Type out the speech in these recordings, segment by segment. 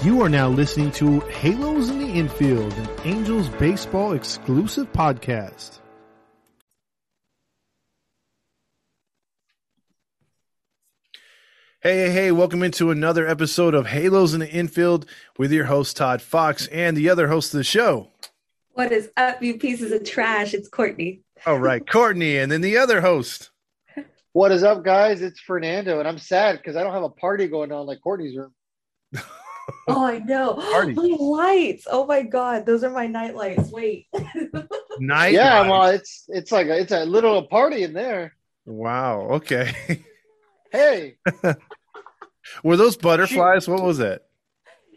You are now listening to Halos in the Infield, an Angels baseball exclusive podcast. Hey, hey, hey, welcome into another episode of Halos in the Infield with your host, Todd Fox, and the other host of the show. What is up, you pieces of trash? It's Courtney. All right, Courtney, and then the other host. What is up, guys? It's Fernando, and I'm sad because I don't have a party going on like Courtney's room. Oh, I know. Party. My lights. Oh my god, those are my night lights. Wait. Night. yeah, Ride. well, it's it's like a, it's a little party in there. Wow. Okay. Hey, Were those butterflies? What was it?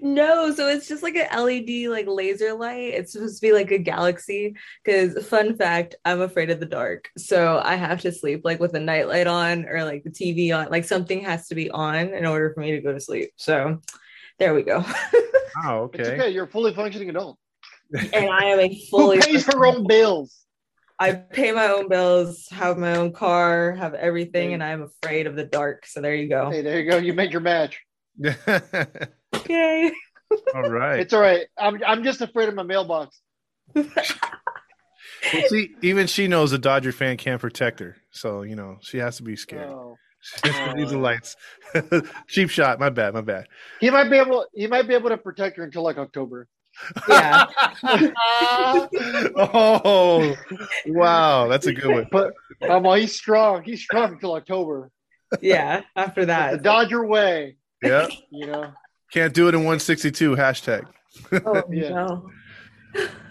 no, so it's just like an LED like laser light. It's supposed to be like a galaxy. Because fun fact, I'm afraid of the dark. So I have to sleep like with a nightlight on or like the TV on. Like something has to be on in order for me to go to sleep. So there we go. Oh, it's okay. okay. You're a fully functioning adult and I am a fully who fully pays her own bills. I pay my own bills, have my own car, have everything, and I'm afraid of the dark. So there you go. Hey, there you go. You made your match. Yay. All right. It's all right. I'm I'm just afraid of my mailbox. Well, see, even she knows a Dodger fan can't protect her, so you know she has to be scared. Oh. These are lights. Cheap shot. My bad. My bad. He might be able. He might be able to protect her until like October. Yeah. oh, wow, that's a good one. But um, well, he's strong. He's strong until October. yeah. After that, The that. Dodger way. Yeah, You know. can't do it in 162 hashtag. Oh, Yeah. no.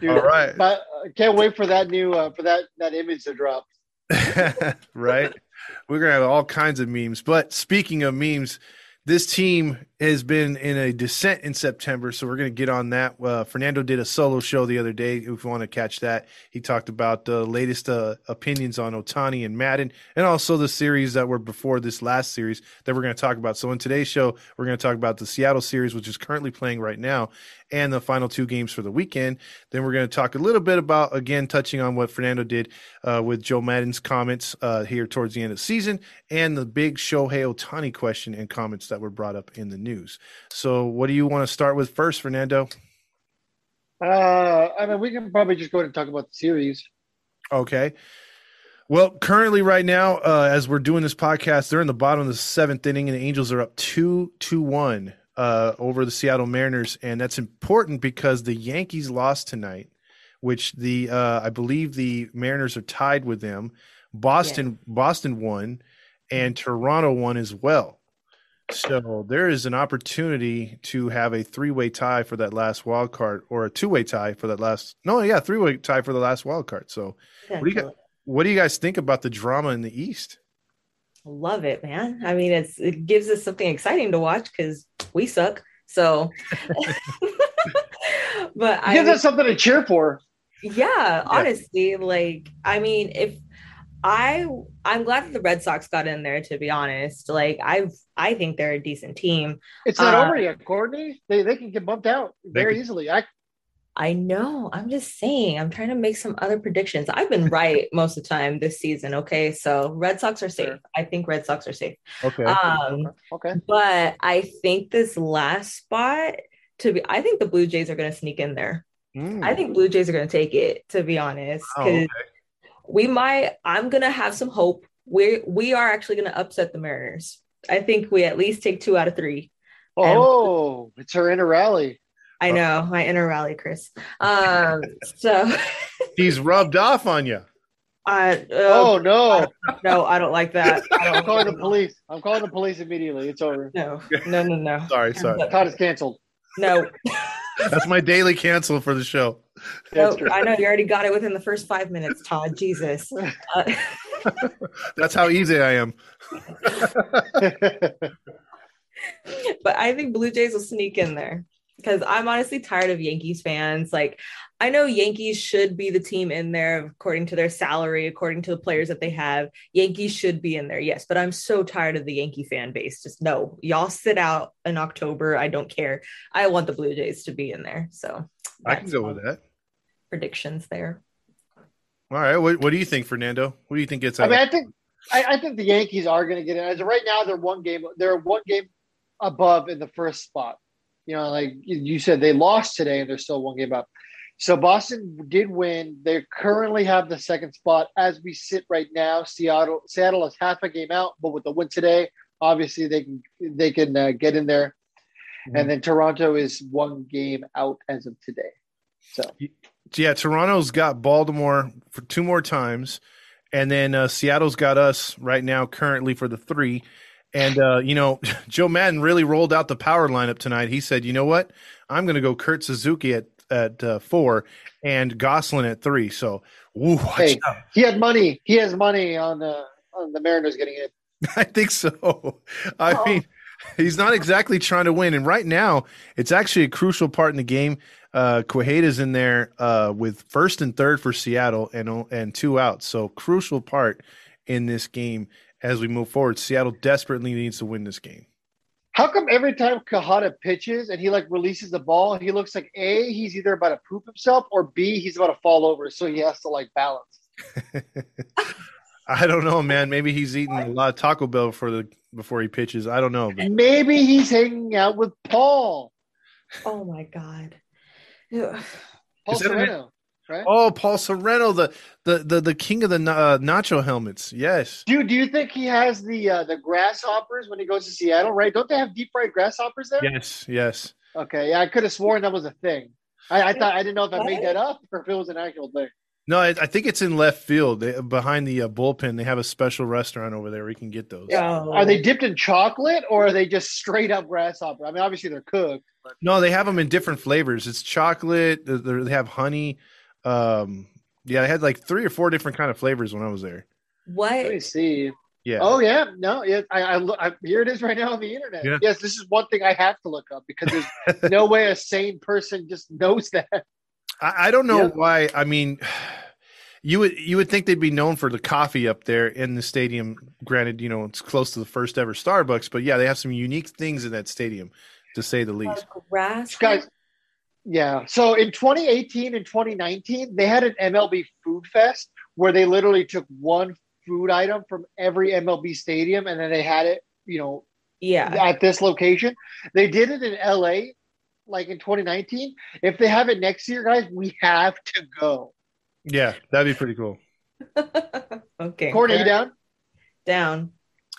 Dude, All right. But I can't wait for that new uh, for that that image to drop. right? We're gonna have all kinds of memes. But speaking of memes, this team has been in a descent in September, so we're gonna get on that. Uh, Fernando did a solo show the other day. If you want to catch that, he talked about the latest uh, opinions on Ohtani and Maddon, and also the series that were before this last series that we're gonna talk about. So in today's show, we're gonna talk about the Seattle series, which is currently playing right now, and the final two games for the weekend. Then we're going to talk a little bit about, again, touching on what Fernando did uh, with Joe Maddon's comments uh, here towards the end of the season and the big Shohei Ohtani question and comments that were brought up in the news. So, what do you want to start with first, Fernando? Uh, I mean, we can probably just go ahead and talk about the series. Okay. Well, currently, right now, uh, as we're doing this podcast, they're in the bottom of the seventh inning, and the Angels are up two to one uh, over the Seattle Mariners, and that's important because the Yankees lost tonight, which the uh, I believe the Mariners are tied with them. Boston Boston won, and Toronto won as well. So there is an opportunity to have a three-way tie for that last wild card, or a two-way tie for that last. No, yeah, three-way tie for the last wild card. So What do you? What do you guys think about the drama in the East? Love it, man. I mean, it's it gives us something exciting to watch because we suck. So, but I Gives us something to cheer for. yeah honestly like i mean if i i'm glad that the red sox got in there to be honest like i've i think they're a decent team It's not Uh, over yet, Courtney. They they can get bumped out very can- easily. I i know i'm just saying i'm trying to make some other predictions i've been right most of the time this season okay so red sox are safe Sure. i think red sox are safe Okay. um okay. but i think this last spot to be i think the blue jays are going to sneak in there Mm. i think blue jays are going to take it to be honest Oh, 'cause okay. We might i'm gonna have some hope we we are actually gonna upset the mariners i think we at least take two out of three Oh, it's her inner rally. i know my inner rally chris um so He's rubbed off on you. uh, Oh uh no! no i don't like that I I'm calling the police. I'm calling the police immediately. It's over. no no no no Sorry, sorry. Todd is canceled. no That's my daily cancel for the show. That's no i know you already got it within the first five minutes todd jesus uh, That's how easy I am. but I think Blue Jays will sneak in there because I'm honestly tired of Yankees fans. Like, I know Yankees should be the team in there according to their salary, according to the players that they have. Yankees should be in there, yes, but I'm so tired of the Yankee fan base. Just no, y'all sit out in October. I don't care. I want the Blue Jays to be in there. So I can go with that. Predictions there. All right. What, what do you think, Fernando? What do you think gets I out? mean, I think I, I think the Yankees are going to get in. As of right now, they're one game. They're one game above in the first spot. You know, like you said, they lost today and they're still one game up. So Boston did win. They currently have the second spot as we sit right now. Seattle Seattle is half a game out, but with the win today, obviously they can they can uh, get in there. Mm-hmm. And then Toronto is one game out as of today. So yeah, Toronto's got Baltimore for two more times, and then uh, Seattle's got us right now currently for the three. And uh, you know, Joe Maddon really rolled out the power lineup tonight. He said, "You know what? I'm going to go Kurt Suzuki at at uh, four and Gosselin at three. So, hey, he had money. He has money on the on the Mariners getting it. I think so. I oh. mean, he's not exactly trying to win, and right now it's actually a crucial part in the game. Uh, Quijada's in there uh, with first and third for Seattle and and two outs, so crucial part in this game as we move forward. Seattle desperately needs to win this game. How come every time Quijada pitches and he like releases the ball, he looks like A, he's either about to poop himself or B, he's about to fall over. So he has to like balance. I don't know, man. Maybe he's eating a lot of Taco Bell before the before he pitches. I don't know. But. Maybe he's hanging out with Paul. Oh my god. Paul Sorrento right? Oh, Paul Sorrento, the the the, the king of the uh, nacho helmets. Yes. Dude, do you think he has the uh, the grasshoppers when he goes to Seattle? Right? Don't they have deep fried grasshoppers there? Yes. Yes. Okay. Yeah, I could have sworn that was a thing. I, I thought I didn't know if I made that up or if it was an actual thing. No, I, I think it's in left field they, behind the uh, bullpen. They have a special restaurant over there where you can get those. Yeah. Are they dipped in chocolate or are they just straight up grasshopper? I mean, obviously they're cooked. But... No, they have them in different flavors. It's chocolate. They have honey. Um, yeah, I had like three or four different kind of flavors when I was there. What? Let me see. Yeah. Oh yeah. No. Yeah. I, I, I here it is right now on the internet. Yeah. Yes, this is one thing I have to look up because there's no way a sane person just knows that. I, I don't know yeah. why. I mean, you would you would think they'd be known for the coffee up there in the stadium. Granted, you know it's close to the first ever Starbucks, but yeah, they have some unique things in that stadium, to say the least. Grass, guys. Yeah. So in 2018 and 2019, they had an MLB Food Fest where they literally took one food item from every MLB stadium and then they had it, you know, yeah, at this location. They did it in LA like in 2019. If they have it next year, guys, we have to go. Yeah, that'd be pretty cool. okay. Courtney, you down? Down.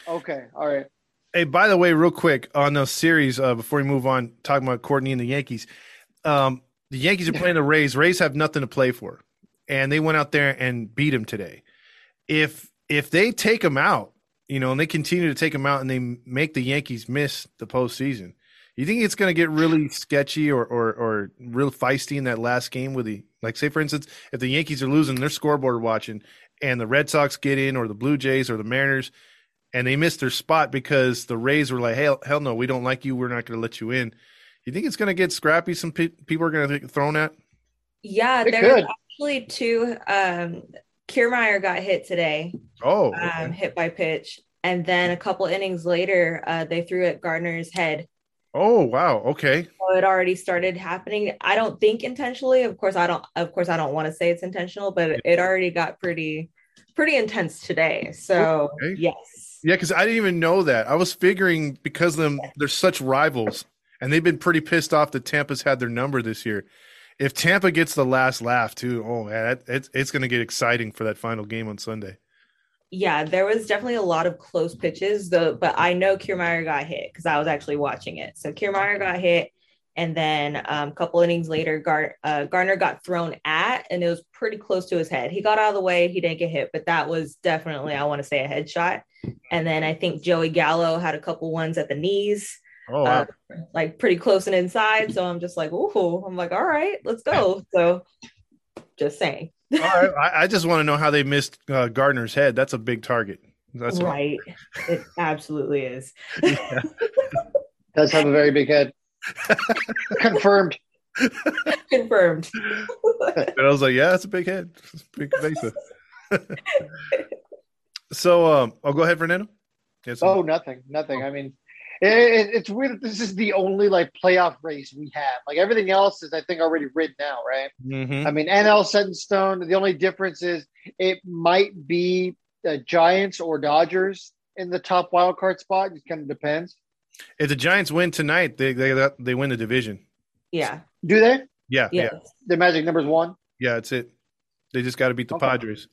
Okay. All right. Hey, by the way, real quick on the series, uh, before we move on, talking about Courtney and the Yankees, um, the Yankees are playing the Rays. Rays have nothing to play for, and they went out there and beat them today. If if they take them out, you know, and they continue to take them out, and they make the Yankees miss the postseason, you think it's going to get really sketchy or, or or real feisty in that last game with the like, say for instance, if the Yankees are losing, their scoreboard watching, and the Red Sox get in, or the Blue Jays, or the Mariners, and they miss their spot because the Rays were like, hell, hell no, we don't like you, we're not going to let you in you think it's going to get scrappy? Some pe- people are going to get thrown at. Yeah, it there was actually two. Um, Kiermaier got hit today. Oh, okay. um, hit by pitch, and then a couple innings later, uh, they threw at Gardner's head. Oh wow! Okay. So it already started happening. I don't think intentionally. Of course, I don't. Of course, I don't want to say it's intentional, but it already got pretty, pretty intense today. So okay. yes. Yeah, because I didn't even know that. I was figuring because them they're such rivals and they've been pretty pissed off that Tampa's had their number this year. If Tampa gets the last laugh too, oh man, it's it's going to get exciting for that final game on Sunday. Yeah, there was definitely a lot of close pitches, though. But I know Kiermaier got hit because I was actually watching it. So Kiermaier got hit, and then um, a couple innings later, Gar- uh, Gardner got thrown at, and it was pretty close to his head. He got out of the way, he didn't get hit, but that was definitely, I want to say, a headshot. And then I think Joey Gallo had a couple ones at the knees. Oh, wow. uh, like pretty close and inside. So I'm just like, oh, I'm like, all right, let's go. So just saying. all right. I, I just want to know how they missed uh, Gardner's head. That's a big target. That's right. it absolutely is. Yeah. Does have a very big head. Confirmed. Confirmed. and I was like, yeah, that's a big head. Big face. so um, I'll oh, go ahead, Fernando. Oh, nothing, nothing. I mean, it, it's weird this is the only like playoff race we have. Like everything else is, I think, already written out, right? Mm-hmm. I mean, NL set in stone. The only difference is it might be the Giants or Dodgers in the top wild card spot. It kind of depends. If the Giants win tonight, they they they win the division. Yeah. Do they? Yeah, Yes. yeah, The magic number's one. yeah. That's it. They just got to beat the Okay. Padres.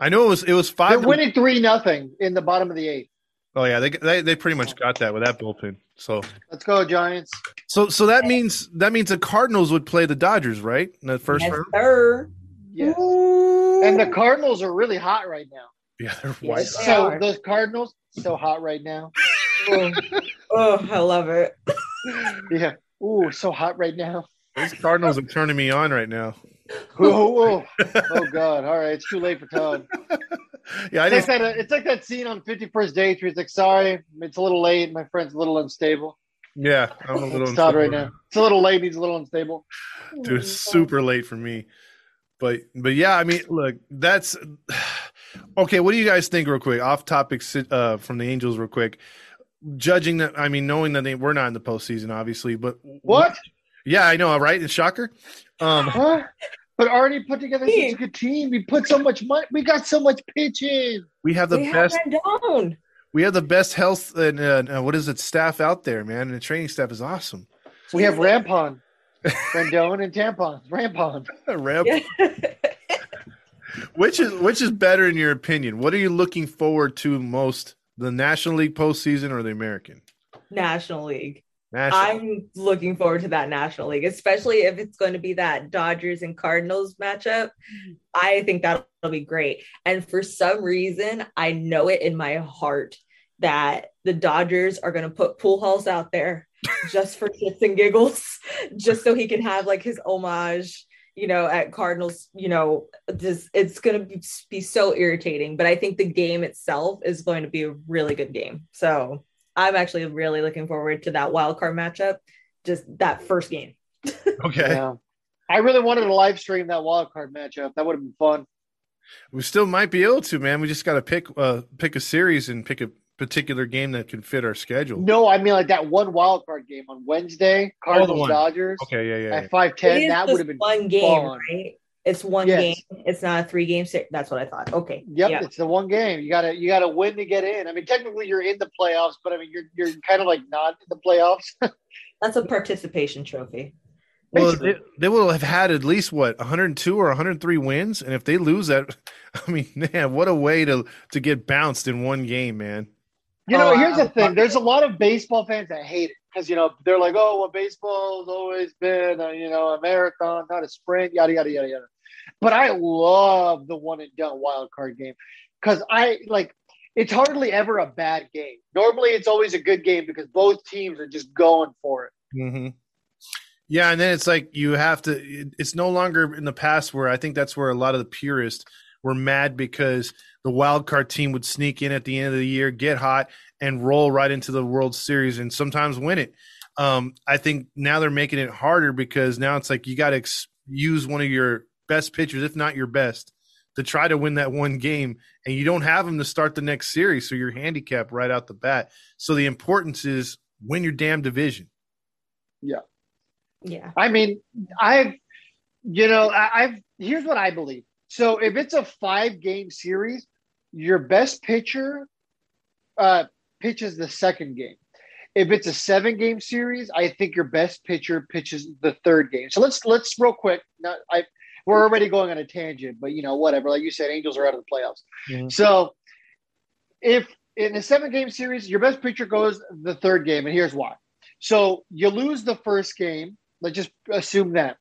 I know it was it was five. They're five. to- winning three nothing in the bottom of the eighth. Oh yeah, they, they they pretty much oh. got that with that bullpen. So Let's go, Giants. so so that means that means the Cardinals would play the Dodgers, right? In the first yes, round. sir. Yes. And the Cardinals are really hot right now. Yeah, they're Yes. white. They So are. those Cardinals so hot right now. oh, oh, I love it. Yeah. Ooh, so hot right now. These Cardinals are turning me on right now. Ooh, ooh, ooh. Oh God! All right, it's too late for Todd. Yeah, I It's just like, that, it's like that scene on Fifty First Dates where he's like, "Sorry, it's a little late. My friend's a little unstable." yeah, I'm a little Todd right now. It's a little late. He's a little unstable. Dude, it's super late for me. But but yeah, I mean, look, that's okay. What do you guys think, real quick? Off topic uh, from the Angels, real quick. Judging that, I mean, knowing that they we're not in the postseason, obviously, but What? Yeah, I know, right? It's shocker. Um, Huh? But Arnie put together such a good team. We put so much money. We got so much pitching. we have the we best. have We have the best health and uh, what is it? Staff out there, man. And the training staff is awesome. We have Rampon, Rendon, and Tampon. Rampon. Rep. Yeah. Which is which is better in your opinion? What are you looking forward to most? The National League postseason or the American? National League. National. I'm looking forward to that National League, especially if it's going to be that Dodgers and Cardinals matchup. Mm-hmm. I think that'll be great. And for some reason, I know it in my heart that the Dodgers are going to put Pujols out there just for shits and giggles, just so he can have like his homage, you know, at Cardinals. You know, just it's going to be, be so irritating. But I think the game itself is going to be a really good game. So I'm actually really looking forward to that wild card matchup, just that first game. okay. Yeah. I really wanted to live stream that wild card matchup. That would have been fun. We still might be able to, man. We just got to pick uh pick a series and pick a particular game that can fit our schedule. No, I mean like that one wild card game on Wednesday, Cardinals one. Dodgers Okay, yeah, yeah. yeah. at five It ten. That would have been one game, fun. right? It's one Yes. game. It's not a three game series. That's what I thought. Okay. Yep, Yeah. it's the one game. You gotta you gotta win to get in. I mean, technically you're in the playoffs, but I mean you're you're kind of like not in the playoffs. That's a participation trophy. Well, they, they will have had at least what 102 or 103 wins, and if they lose that, I mean, man, what a way to to get bounced in one game, man. You know, Oh, here's the thing. There's a lot of baseball fans that hate it because you know they're like, "Oh, well, baseball's always been, a, you know, a marathon, not a sprint." Yada yada yada yada. But I love the one and done wild card game because I like. It's hardly ever a bad game. Normally, it's always a good game because both teams are just going for it. Mm-hmm. Yeah, and then it's like you have to. It's no longer in the past where I think that's where a lot of the purists were mad because the wild card team would sneak in at the end of the year, get hot, and roll right into the World Series, and sometimes win it. Um, I think now they're making it harder because now it's like you got to ex- use one of your best pitchers, if not your best, to try to win that one game, and you don't have them to start the next series, so you're handicapped right out the bat. So the importance is win your damn division. Yeah. Yeah. I mean, I've, you know, I, I've, here's what I believe. So if it's a five game series, your best pitcher uh, pitches the second game. If it's a seven game series, I think your best pitcher pitches the third game. So let's, let's real quick. Not, I, we're already going on a tangent, but you know, whatever. Like you said, Angels are out of the playoffs. Mhm. So if in a seven game series, your best pitcher goes the third game, and here's why. So you lose the first game. Let's just assume that.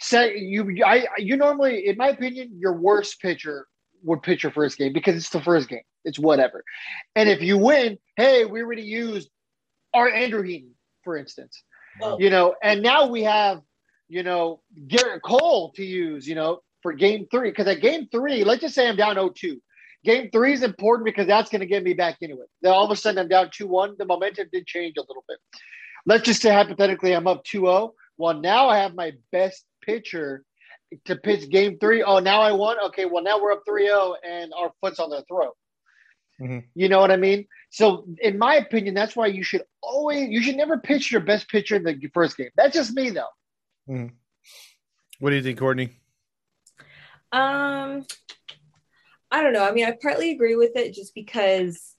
Say you, I, you normally, in my opinion, your worst pitcher would pitch your first game because it's the first game. It's whatever. And if you win, hey, we already used our Andrew Heaney, for instance. Well, You know, and now we have, you know, Gerrit Cole to use, you know, for game three. Because at game three, let's just say I'm down 0-2. Game three is important because that's going to get me back into it. Then all of a sudden I'm down 2-1. The momentum did change a little bit. Let's just say hypothetically I'm up 2-0. Well, now I have my best pitcher to pitch game three. Oh, now I won. Okay, well now we're up 3-0 and our foot's on their throat. Mhm. You know what I mean? So, in my opinion, that's why you should always you should never pitch your best pitcher in the first game. That's just me, though. What do you think, Courtney? Um, I don't know. I mean, I partly agree with it just because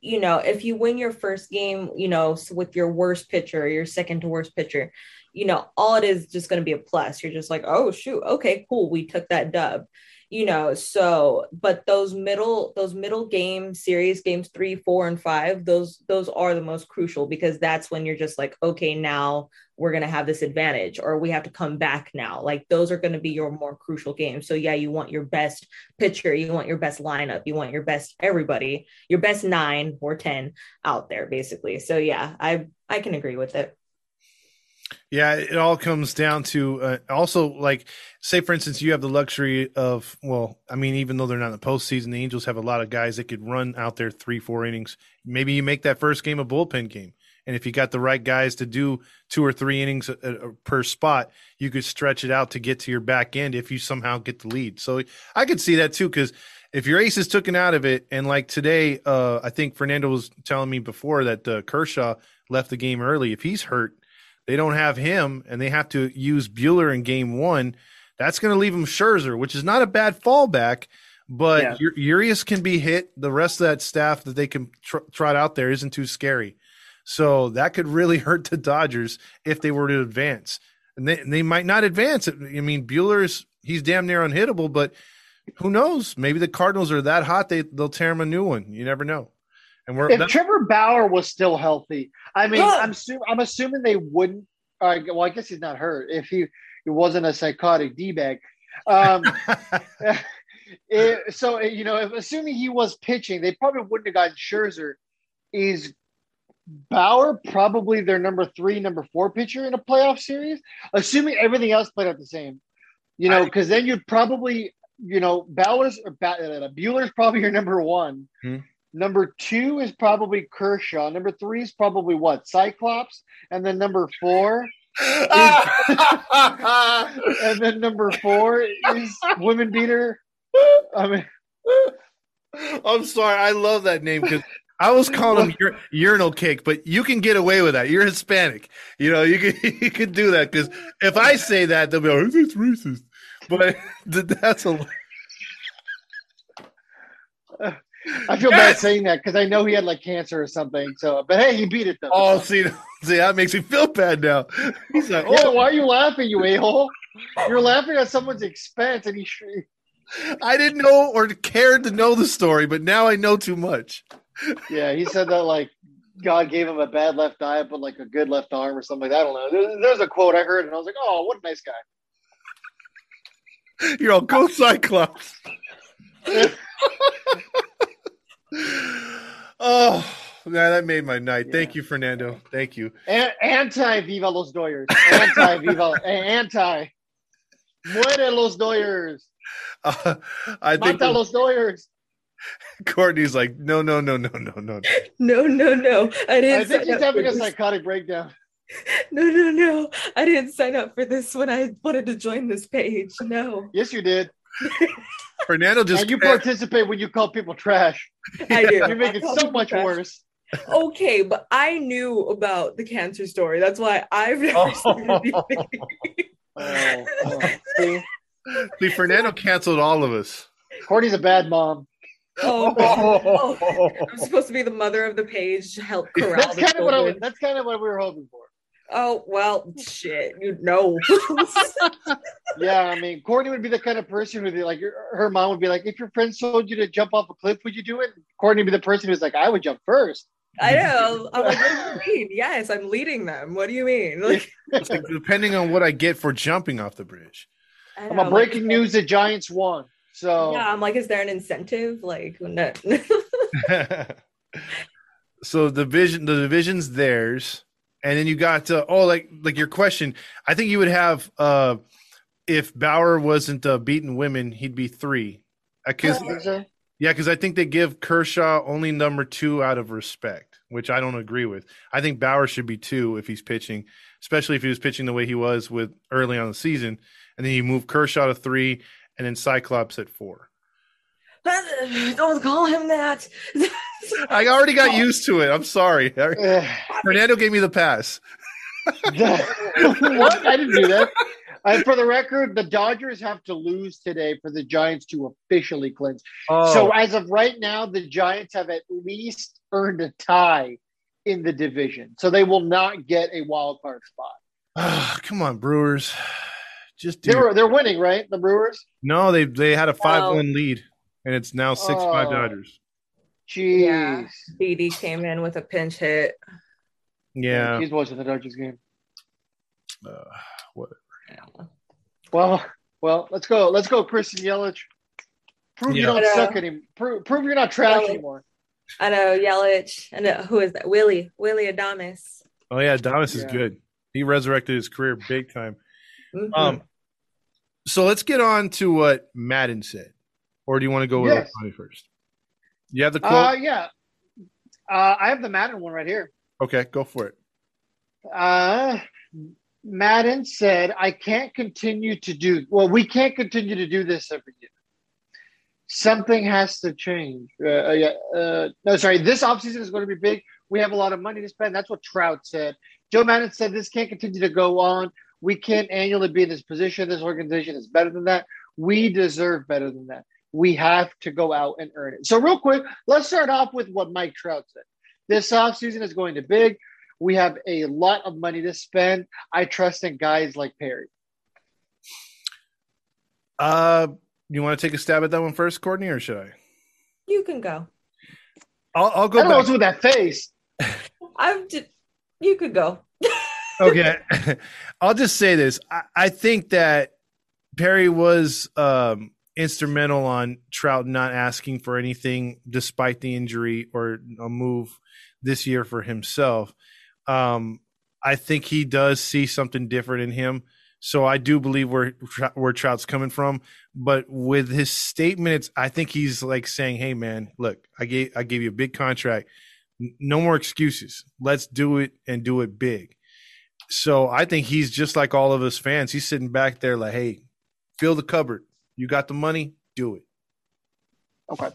you know, if you win your first game, you know, with your worst pitcher, your second to worst pitcher, you know, all it is just going to be a plus. You're just like, oh, shoot, okay, cool, we took that dub you know so but those middle those middle game series games three four and five those those are the most crucial because that's when you're just like okay now we're going to have this advantage or we have to come back now. Like those are going to be your more crucial games. So yeah you want your best pitcher you want your best lineup you want your best everybody your best nine or ten out there basically. So yeah i i can agree with it. Yeah, it all comes down to uh, also like, say for instance, you have the luxury of well, I mean, even though they're not in the postseason, the Angels have a lot of guys that could run out there three, four innings. Maybe you make that first game a bullpen game, and if you got the right guys to do two or three innings uh, uh, per spot, you could stretch it out to get to your back end if you somehow get the lead. So I could see that too because if your ace is taken out of it, and like today, uh, I think Fernando was telling me before that uh, Kershaw left the game early. If he's hurt they don't have him and they have to use Buehler in game one, that's going to leave him Scherzer, which is not a bad fallback. But yeah. Urias can be hit. The rest of that staff that they can tr- trot out there isn't too scary. So that could really hurt the Dodgers if they were to advance. And they, and they might not advance. I mean, Buehler's he's damn near unhittable, but who knows? Maybe the Cardinals are that hot they they'll tear him a new one. You never know. And we're if Trevor Bauer was still healthy, I mean, I'm su- I'm assuming they wouldn't. Uh, well, I guess he's not hurt. If he, he wasn't a psychotic d bag, um, it, so you know, if, assuming he was pitching, they probably wouldn't have gotten Scherzer. Is Bauer probably their number three, number four pitcher in a playoff series, assuming everything else played out the same. You know, because then you'd probably, you know, Bauer's or ba- Buehler's probably your number one. Hmm. Number two is probably Kershaw. Number three is probably what? Cyclops. And then number four is, and then number four is Women Beater. I mean I'm sorry, I love that name because I was calling him ur- urinal cake, but you can get away with that. You're Hispanic, you know. You can you can do that because if I say that, they'll be like, "Oh, "It's racist," but that's a I feel bad saying that because I know he had like cancer or something. So, but hey, he beat it though. Oh, see, see, that makes me feel bad now. He's like, oh, yeah, why are you laughing, you a hole? You're laughing at someone's expense, and he. I didn't know or cared to know the story, but now I know too much. Yeah, he said that like God gave him a bad left eye, but like a good left arm or something like that. I don't know. There's, there's a quote I heard, and I was like, oh, what a nice guy. You're all go Cyclops. oh, man, that made my night. Yeah. Thank you, Fernando. Thank you. anti Viva los Doyers. Anti Viva. anti. Muere los Doyers. Uh, I think Mata los Doyers. Courtney's like, no, no, no, no, no, no, no, no, no. No. I didn't. I think she's having a psychotic breakdown. No, no, no. I didn't sign up for this when I wanted to join this page. No. Yes, you did. Fernando just and you participate when you call people trash. I do. You make it so much trash. worse. Okay, but I knew about the cancer story. That's why I've never oh. seen anything. oh, oh. See? See, Fernando canceled all of us. Courtney's a bad mom. Oh, oh, I'm supposed to be the mother of the page, to help corral. That's kind of what I, that's kind of what we were hoping for. Oh well, shit, you know. yeah, I mean, Courtney would be the kind of person who, like, her mom would be like, "If your friend told you to jump off a cliff, would you do it?" Courtney would be the person who's like, "I would jump first. I know. I'm like, what do you mean? Yes, I'm leading them. What do you mean? Like, like depending on what I get for jumping off the bridge. I'm a breaking like, news: the Giants won. So yeah, I'm like, is there an incentive? Like, no. so the vision, the division's theirs and then you got uh, oh like like your question i think you would have uh if bauer wasn't uh, beating women he'd be three because uh, yeah because i think they give kershaw only number two out of respect which i don't agree with i think bauer should be two if he's pitching especially if he was pitching the way he was with early on the season and then you move kershaw to three and then cyclops at four don't call him that I already got used to it. I'm sorry. Fernando gave me the pass. what? I didn't do that. And for the record, the Dodgers have to lose today for the Giants to officially clinch. Oh, So as of right now, the Giants have at least earned a tie in the division. So they will not get a wild card spot. come on, Brewers. Just do They're they're winning, right? The Brewers? no. They they had a five Oh. one lead, and it's now six five Oh. Dodgers. Jeez. Yeah. BD came in with a pinch hit. Yeah. He's watching the Dodgers game. Uh, what? Well, well, let's go. Let's go, Christian Yelich. Prove you don't suck anymore. Prove, prove you're not trash Yelich. anymore. I know Yelich. And uh, who is that? Willie. Willy Adames. Oh yeah, Damas is good. He resurrected his career big time. Mhm. Um, so let's get on to what Maddon said, or do you want to go with Yes. Ohtani first? You have the quote. Uh, yeah. Uh, I have the Maddon one right here. okay, go for it. Uh, Maddon said, I can't continue to do, well, we can't continue to do this every year. Something has to change. Uh, uh, uh, no, sorry, this offseason is going to be big. We have a lot of money to spend. That's what Trout said. Joe Maddon said, This can't continue to go on. We can't annually be in this position. This organization is better than that. We deserve better than that. We have to go out and earn it. So, real quick, let's start off with what Mike Trout said. This offseason is going to big. We have a lot of money to spend. I trust in guys like Perry. Uh, you want to take a stab at that one first, Courtney, or should I? you can go. I'll, I'll I go don't know what's with that face. I'm just, you could go. Okay, I'll just say this. I, I think that Perry was um, instrumental on Trout not asking for anything despite the injury or a move this year for himself. Um, I think he does see something different in him. So I do believe where where Trout's coming from, but with his statement, it's I think he's like saying, "Hey, man, look, I gave I gave you a big contract. No more excuses. Let's do it and do it big." So I think he's just like all of us fans. He's sitting back there like, "Hey, fill the cupboard. You got the money, do it." Okay.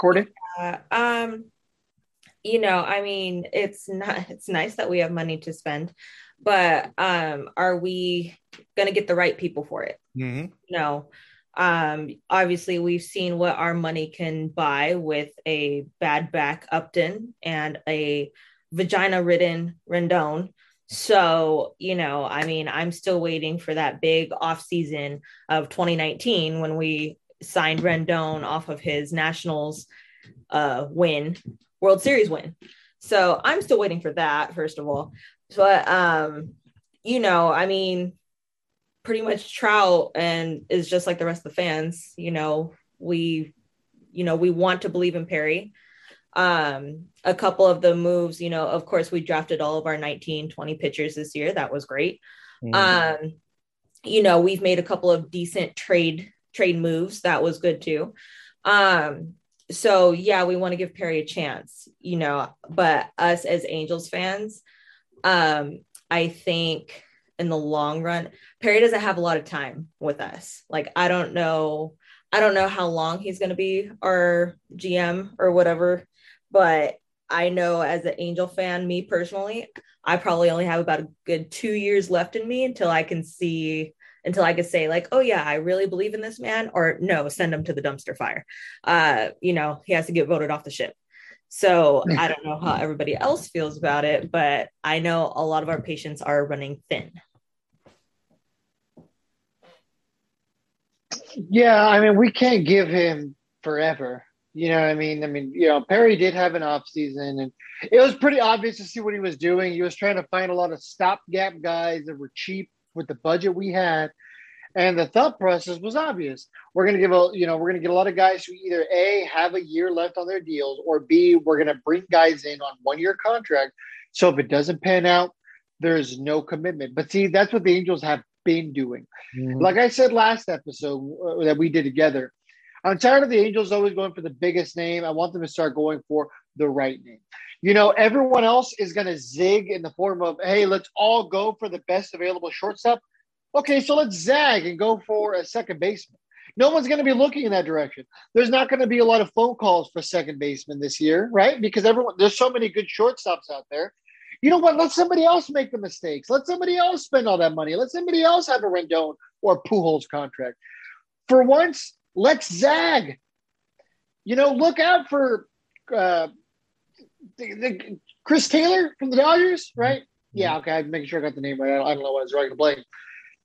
Courtney? Uh, um, you know, I mean, it's not. It's nice that we have money to spend, but um, are we going to get the right people for it? Mm-hmm. No. Um, obviously, we've seen what our money can buy with a bad back Upton and a vagina ridden Rendon. So, you know, I mean, I'm still waiting for that big off season of 2019 when we signed Rendon off of his Nationals uh, win, World Series win. So I'm still waiting for that, first of all. But, um, you know, I mean, pretty much Trout and is just like the rest of the fans. You know, we, you know, we want to believe in Perry. Um, a couple of the moves, you know, of course, we drafted all of our 19, 20 pitchers this year. That was great. Um, you know, we've made a couple of decent trade trade moves. That was good too. Um, so yeah, we want to give Perry a chance, you know, but us as Angels fans, um, I think in the long run, Perry doesn't have a lot of time with us. Like, I don't know, I don't know how long he's going to be our GM or whatever, but I know as an Angel fan, me personally, I probably only have about a good two years left in me until I can see, until I can say, like, oh, yeah, I really believe in this man, or no, send him to the dumpster fire. Uh, you know, he has to get voted off the ship. So I don't know how everybody else feels about it, but I know a lot of our patients are running thin. Yeah, I mean, we can't give him forever. You know what I mean? I mean, you know, Perry did have an off season, and it was pretty obvious to see what he was doing. He was trying to find a lot of stopgap guys that were cheap with the budget we had. And the thought process was obvious. We're going to give a, you know, we're going to get a lot of guys who either A, have a year left on their deals, or B, we're going to bring guys in on one year contract. So if it doesn't pan out, there's no commitment. But see, that's what the Angels have been doing. Mhm. Like I said last episode uh, that we did together, I'm tired of the Angels always going for the biggest name. I want them to start going for the right name. You know, everyone else is going to zig in the form of, hey, let's all go for the best available shortstop. Okay, so let's zag and go for a second baseman. No one's going to be looking in that direction. There's not going to be a lot of phone calls for second baseman this year, right? Because everyone, there's so many good shortstops out there. You know what? Let somebody else make the mistakes. Let somebody else spend all that money. Let somebody else have a Rendon or Pujols contract. For once, let's zag. You know, look out for uh, the, the, Chris Taylor from the Dodgers, right? Yeah, okay. I'm making sure I got the name right. I don't, I don't know what I was writing to blame.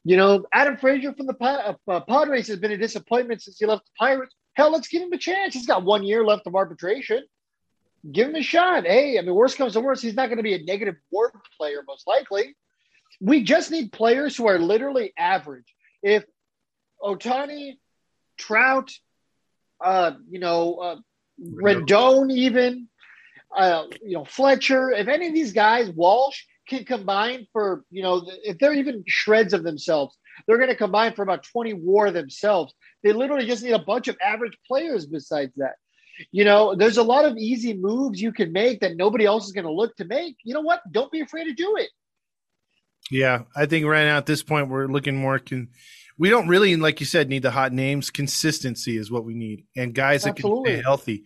You know, Adam Frazier from the uh, uh, Padres has been a disappointment since he left the Pirates. Hell, let's give him a chance. He's got one year left of arbitration. Give him a shot. Hey, I mean, worst comes to worst, he's not going to be a negative WAR player, most likely. We just need players who are literally average. If Ohtani, Trout, uh, you know, uh, Rendon, even, uh, you know, Fletcher, if any of these guys, Walsh, can combine for, you know, if they're even shreds of themselves, they're going to combine for about 20 war themselves. They literally just need a bunch of average players besides that. You know, there's a lot of easy moves you can make that nobody else is going to look to make. You know what? Don't be afraid to do it. Yeah, I think right now at this point we're looking more. Con- we don't really, like you said, need the hot names. Consistency is what we need, and guys Absolutely. that can stay healthy.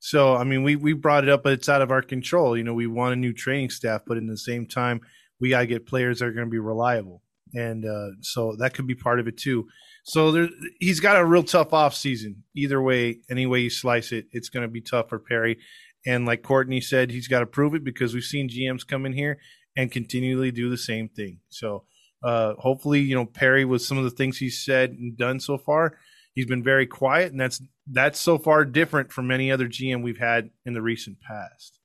So, I mean, we we brought it up, but it's out of our control. You know, we want a new training staff, but in the same time, we got to get players that are going to be reliable, and uh, so that could be part of it too. So there, he's got a real tough off season. Either way, any way you slice it, it's going to be tough for Perry. And like Courtney said, he's got to prove it because we've seen GMs come in here and continually do the same thing. So uh, hopefully, you know Perry with some of the things he's said and done so far, he's been very quiet, and that's that's so far different from any other GM we've had in the recent past.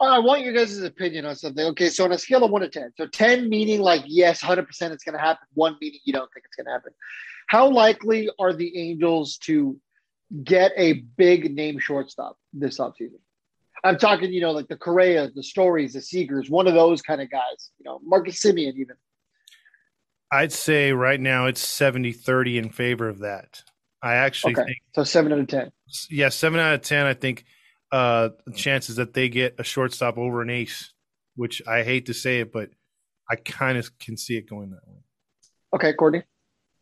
I want your guys' opinion on something. Okay, so on a scale of one to ten, so ten meaning like yes, hundred percent it's going to happen. One meaning you don't think it's going to happen. How likely are the Angels to get a big name shortstop this offseason? I'm talking, you know, like the Correas, the Stories, the Seagers, one of those kind of guys, you know, Marcus Semien even. I'd say right now it's 70 30 in favor of that. I actually okay. think so. Seven out of 10. Yeah, seven out of 10. I think uh, the chances that they get a shortstop over an ace, which I hate to say it, but I kind of can see it going that way. Okay, Courtney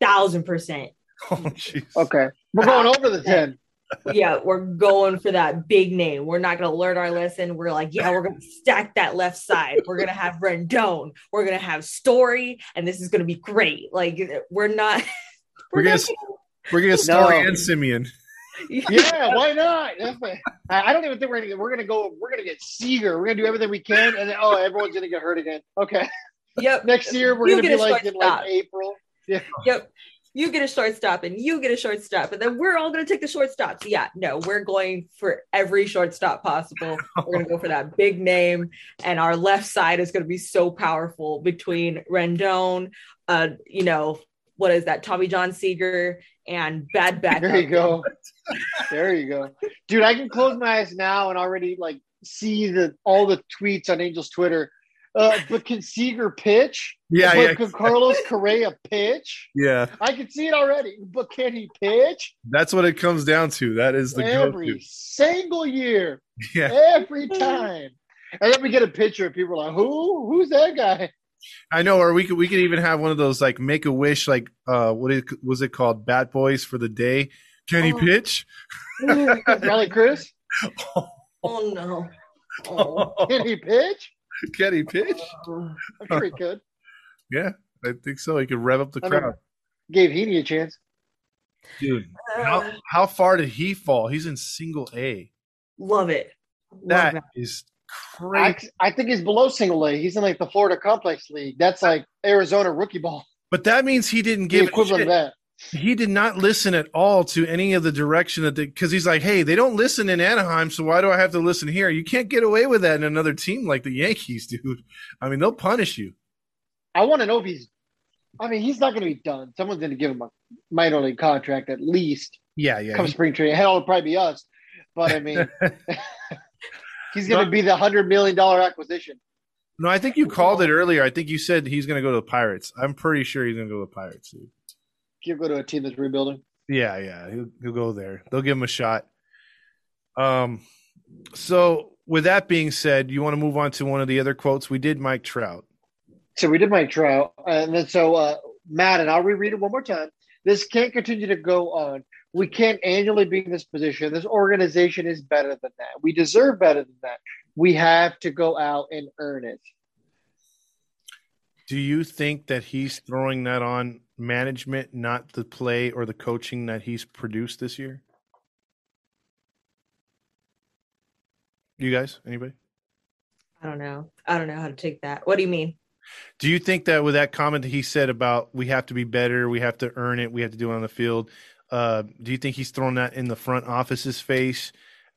thousand percent. Oh, okay, we're going over the ten. Yeah, we're going for that big name. We're not going to learn our lesson. We're like, yeah, we're going to stack that left side. We're going to have Rendon. We're going to have Story, and this is going to be great. Like, we're not. We're, we're going to. We're gonna Story no. and Semien. yeah, why not? I don't even think we're gonna. We're gonna go. We're gonna get Seager. We're gonna do everything we can, and then oh, everyone's gonna get hurt again. Okay. Yep. Next year we're you gonna be like in like April. Yeah. Yep. You get a shortstop and you get a shortstop, and then we're all going to take the shortstops. Yeah, no, we're going for every shortstop possible. We're going to go for that big name, and our left side is going to be so powerful between Rendon, uh, you know, what is that, Tommy John Seager, and Bad Back. There you go. there you go, dude. I can close my eyes now and already like see the all the tweets on Angels Twitter uh, but can Seager pitch? Yeah, but yeah. Can Carlos Correa pitch? Yeah, I can see it already. But can he pitch? That's what it comes down to. That is the every go-to. single year. Yeah, every time. And then we get a picture, of people are like, "Who? Who's that guy?" I know, or we could we could even have one of those like make a wish, like uh, what is, was it called, Bat Boys for the day? Can he oh. pitch? Riley Chris. Oh. oh no! Oh. Can he pitch? Can he pitch? I'm sure he could. yeah, I think so. He could rev up the I crowd. Gave Heaney a chance. Dude, how, uh, how far did he fall? He's in single A. Love it. Love that, that is crazy. I, I, think he's below single A. He's in like the Florida Complex League. That's like Arizona rookie ball. But that means he didn't give the equivalent of that he did not listen at all to any of the direction that because he's like, hey, they don't listen in Anaheim, so why do I have to listen here? You can't get away with that in another team like the Yankees, dude. I mean, they'll punish you. I want to know if he's. I mean, he's not going to be done. Someone's going to give him a minor league contract at least. Yeah, yeah. Come spring training, hell, it'll probably be us. But I mean, he's going to be the hundred million dollar acquisition. No, I think you called it earlier. I think you said he's going to go to the Pirates. I'm pretty sure he's going to go to the Pirates, dude he'll go to a team that's rebuilding. Yeah, yeah, he'll, he'll go there. They'll give him a shot. Um, so with that being said, you want to move on to one of the other quotes? We did Mike Trout. So we did Mike Trout, and then so uh, Matt, and I'll reread it one more time. This can't continue to go on. We can't annually be in this position. This organization is better than that. We deserve better than that. we have to go out and earn it. Do you think that he's throwing that on management, not the play or the coaching that he's produced this year? You guys, anybody? I don't know. I don't know how to take that. What do you mean? Do you think that with that comment that he said about we have to be better, we have to earn it, we have to do it on the field, uh, do you think he's throwing that in the front office's face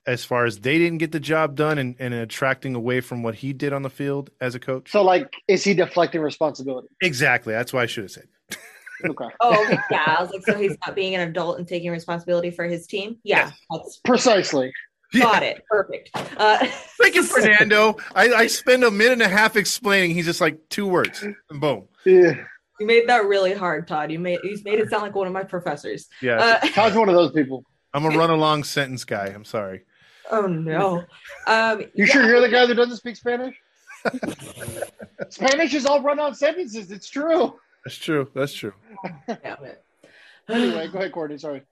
as far as they didn't get the job done and, and attracting away from what he did on the field as a coach? So, like, is he deflecting responsibility? Exactly. That's why I should have said. Okay. Oh, yeah. I was like, so he's not being an adult and taking responsibility for his team? Yeah. That's Precisely. got it. Perfect. Uh, Thank you, Fernando. I, I spend a minute and a half explaining. He's just like two words, and boom. Yeah. you made that really hard, Todd. You made you made it sound like one of my professors. Yeah, Uh, Todd's one of those people. I'm a run along sentence guy. I'm sorry. Oh no. Um, You yeah, sure you're the guy that doesn't speak Spanish? Spanish is all run on sentences. It's true. That's true. That's true. Anyway, go ahead, Courtney. Sorry.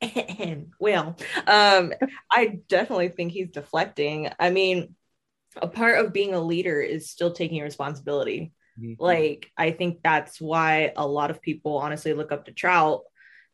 well, um, I definitely think he's deflecting. I mean, a part of being a leader is still taking responsibility. Like, I think that's why a lot of people honestly look up to Trout.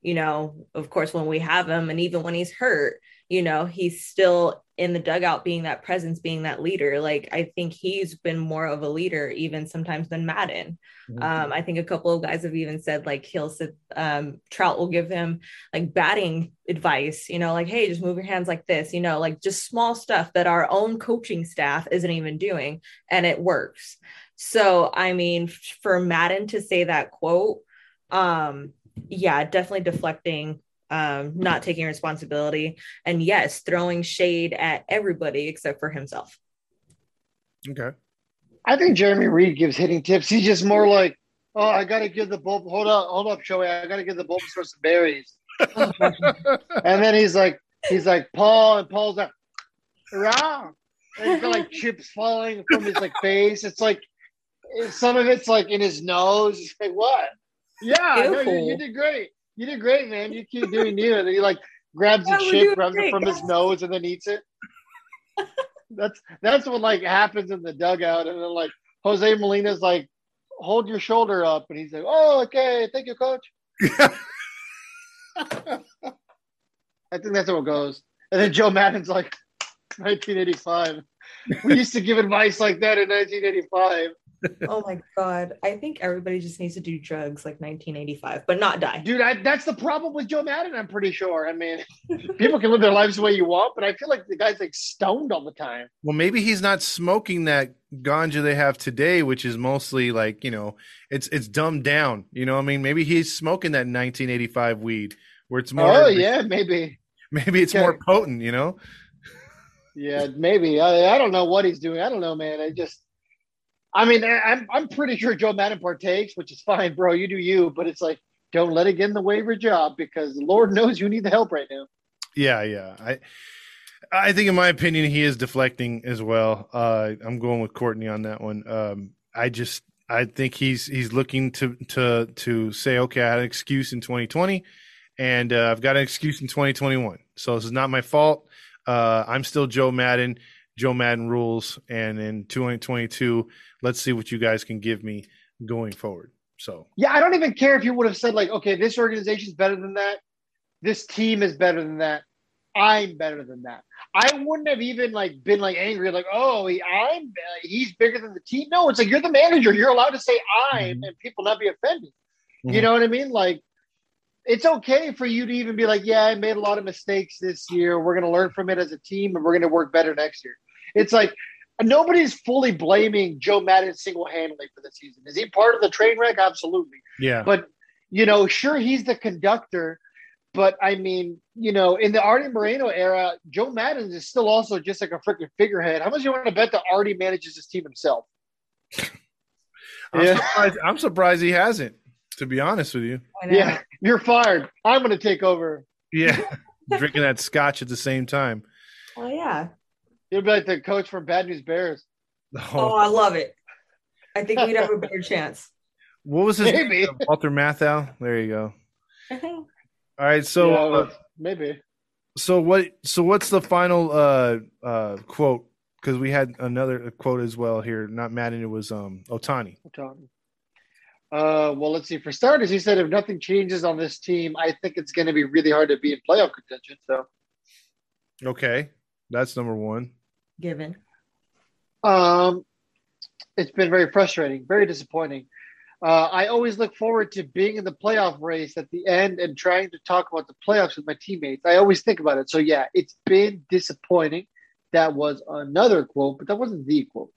You know, of course, when we have him, and even when he's hurt, you know, he's still in the dugout being that presence, being that leader. Like, I think he's been more of a leader, even sometimes than Maddon. Um, I think a couple of guys have even said like he'll sit, um, Trout will give him like batting advice, you know, like, hey, just move your hands like this, you know, like just small stuff that our own coaching staff isn't even doing and it works. So, I mean, for Maddon to say that quote, um, yeah, definitely deflecting, um, not taking responsibility, and yes, throwing shade at everybody except for himself. Okay. I think Jeremy Reed gives hitting tips. He's just more like, oh, I got to give the bull. Hold up, hold up, Joey. I got to give the Bulbasaur some berries. And then he's like, he's like Paul, and Paul's like, rah. And he's got like chips falling from his like face. It's like some of it's like in his nose. He's like, what? Yeah, no, you, you did great. You did great, man. You keep doing you. And he like grabs Yeah, a we're chip, grabs it from his nose, and then eats it. that's that's what like happens in the dugout, and then like Jose Molina's like, hold your shoulder up, and he's like, oh, okay, thank you, coach. I think that's how it goes. And then Joe Maddon's like, 1985. We used to give advice like that in 1985. Oh my god i think everybody just needs to do drugs like 1985 but not die Dude, I, that's the problem with Joe Maddon, I'm pretty sure. I mean, people can live their lives the way you want, but I feel like the guy's like stoned all the time. Well, maybe he's not smoking that ganja they have today, which is mostly like you know, it's it's dumbed down. You know, what I mean, maybe he's smoking that 1985 weed, where it's more. Oh, yeah, maybe. Maybe it's Okay. more potent. You know. Yeah, maybe. I, I don't know what he's doing. I don't know, man. I just, I mean, I'm I'm pretty sure Joe Maddon partakes, which is fine, bro. You do you, but it's like, don't let it get in the way of your job because the Lord knows you need the help right now. Yeah, yeah. I I think in my opinion he is deflecting as well. Uh I'm going with Courtney on that one. Um I just I think he's he's looking to to to say okay, I had an excuse in 2020 and uh, I've got an excuse in 2021. So this is not my fault. Uh I'm still Joe Maddon. Joe Maddon rules and in 2022, let's see what you guys can give me going forward. So, Yeah, I don't even care if you would have said like, okay, this organization's better than that. This team is better than that. I'm better than that. I wouldn't have even like been like angry, like, oh, he, I'm he's bigger than the team. No, it's like you're the manager. You're allowed to say I'm Mhm. and people not be offended. Mhm. You know what I mean? Like, it's okay for you to even be like, yeah, I made a lot of mistakes this year. We're going to learn from it as a team and we're going to work better next year. It's like nobody's fully blaming Joe Maddon single handedly for the season. Is he part of the train wreck? Absolutely. yeah. But, you know, sure, he's the conductor. But I mean, you know, in the Artie Moreno era, Joe Maddon is still also just like a freaking figurehead. How much you want to bet that Artie manages his team himself? I'm, Yeah. surprised, I'm surprised he hasn't, to be honest with you. Yeah, you're fired. I'm going to take over. Yeah. Drinking that scotch at the same time. Oh, yeah He'll be like the coach from Bad News Bears. oh Oh, i love it i think we'd have a better chance what was his Maybe. name? Walter Matthau. There you go. All right. So, Yeah, uh, maybe. so what? So what's the final uh, uh, quote because we had another quote as well here. Not Maddon, it was um Otani. Ohtani. Uh, well, let's see. For starters, he said if nothing changes on this team, I think it's going to be really hard to be in playoff contention. So, okay, that's number one. Given. Um, it's been very frustrating, very disappointing. Uh, I always look forward to being in the playoff race at the end and trying to talk about the playoffs with my teammates. I always think about it. So, yeah, it's been disappointing. That was another quote, but that wasn't the quote.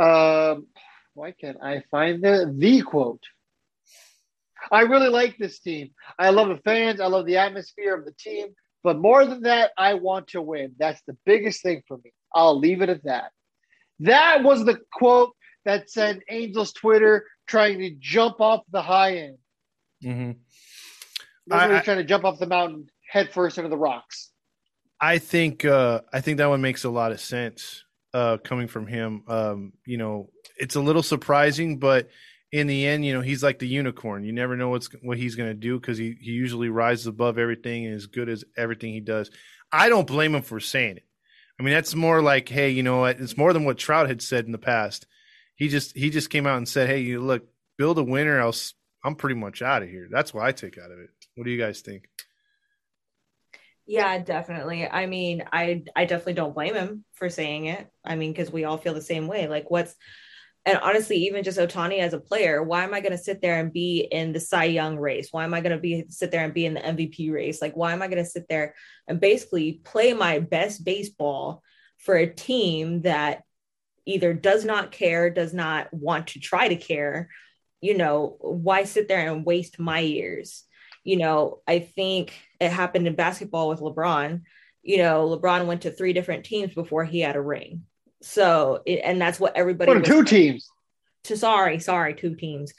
Um, why can't I find the the quote? I really like this team. I love the fans. I love the atmosphere of the team. But more than that, I want to win. That's the biggest thing for me. I'll leave it at that. That was the quote that sent Angels Twitter trying to jump off the high end. Mm-hmm. I, trying to jump off the mountain head first into the rocks. I think uh, I think that one makes a lot of sense uh, coming from him. Um, you know, it's a little surprising, but in the end, you know, he's like the unicorn. You never know what's what he's going to do because he he usually rises above everything and is good as everything he does. I don't blame him for saying it. I mean, that's more like, hey, you know what? It's more than what Trout had said in the past. He just he just came out and said, hey, you look, build a winner, else I'm pretty much out of here. That's what I take out of it. What do you guys think? Yeah, definitely. I mean, I I definitely don't blame him for saying it. I mean, because we all feel the same way. Like, what's and honestly, even just Ohtani as a player, why am I going to sit there and be in the Cy Young race? Why am I going to be sit there and be in the MVP race? Like, why am I going to sit there and basically play my best baseball for a team that either does not care, does not want to try to care? You know, why sit there and waste my years? You know, I think it happened in basketball with LeBron. You know, LeBron went to three different teams before he had a ring so, it, and that's what everybody. Was, two teams. To sorry, sorry, two teams.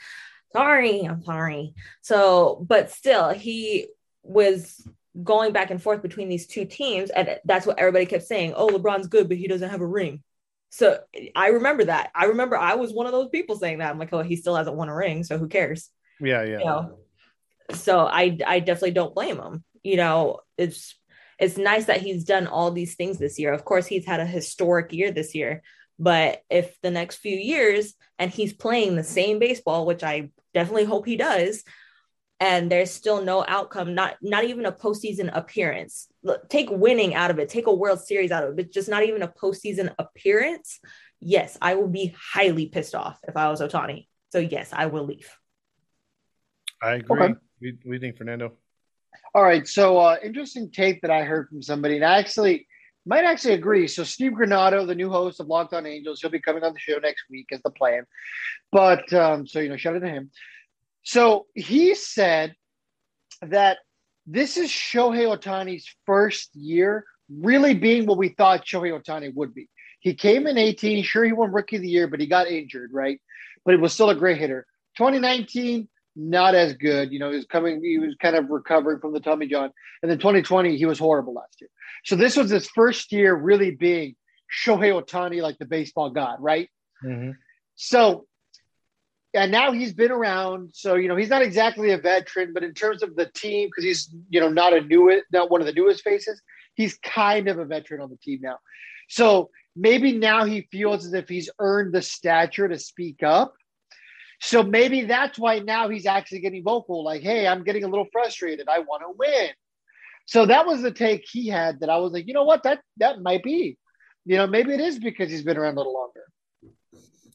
Sorry, I'm sorry. So, but still, he was going back and forth between these two teams, and that's what everybody kept saying. Oh, LeBron's good, but he doesn't have a ring. So I remember that. I remember I was one of those people saying that. I'm like, oh, he still hasn't won a ring, so who cares? Yeah, yeah. You know? So I I definitely don't blame him. You know, it's it's nice that he's done all these things this year. Of course, he's had a historic year this year, but if the next few years and he's playing the same baseball, which I definitely hope he does, and there's still no outcome, not not even a postseason appearance. Take winning out of it, take a World Series out of it, but just not even a postseason appearance. Yes, I will be highly pissed off if I was Ohtani. So yes, I will leave. I agree. Okay. We, we think Fernando. All right. So uh, interesting tape that I heard from somebody, and I actually might actually agree. So Steve Granado, the new host of Locked On Angels, he'll be coming on the show next week as the plan. But um, so you know, shout out to him. So he said that this is Shohei Ohtani's first year really being what we thought Shohei Ohtani would be. He came in 18, sure he won rookie of the year, but he got injured, right? But he was still a great hitter. 2019, not as good. You know, he was coming, he was kind of recovering from the Tommy John. And then 2020, he was horrible last year. So this was his first year really being Shohei Ohtani, like the baseball god, right? Mm-hmm. So, and now he's been around. So, you know, he's not exactly a veteran, but in terms of the team, because he's, you know, not a new, not one of the newest faces, he's kind of a veteran on the team now. So maybe now he feels as if he's earned the stature to speak up so maybe that's why now he's actually getting vocal, like, hey, I'm getting a little frustrated. I want to win. So that was the take he had that I was like, you know what, that that might be. You know, maybe it is because he's been around a little longer.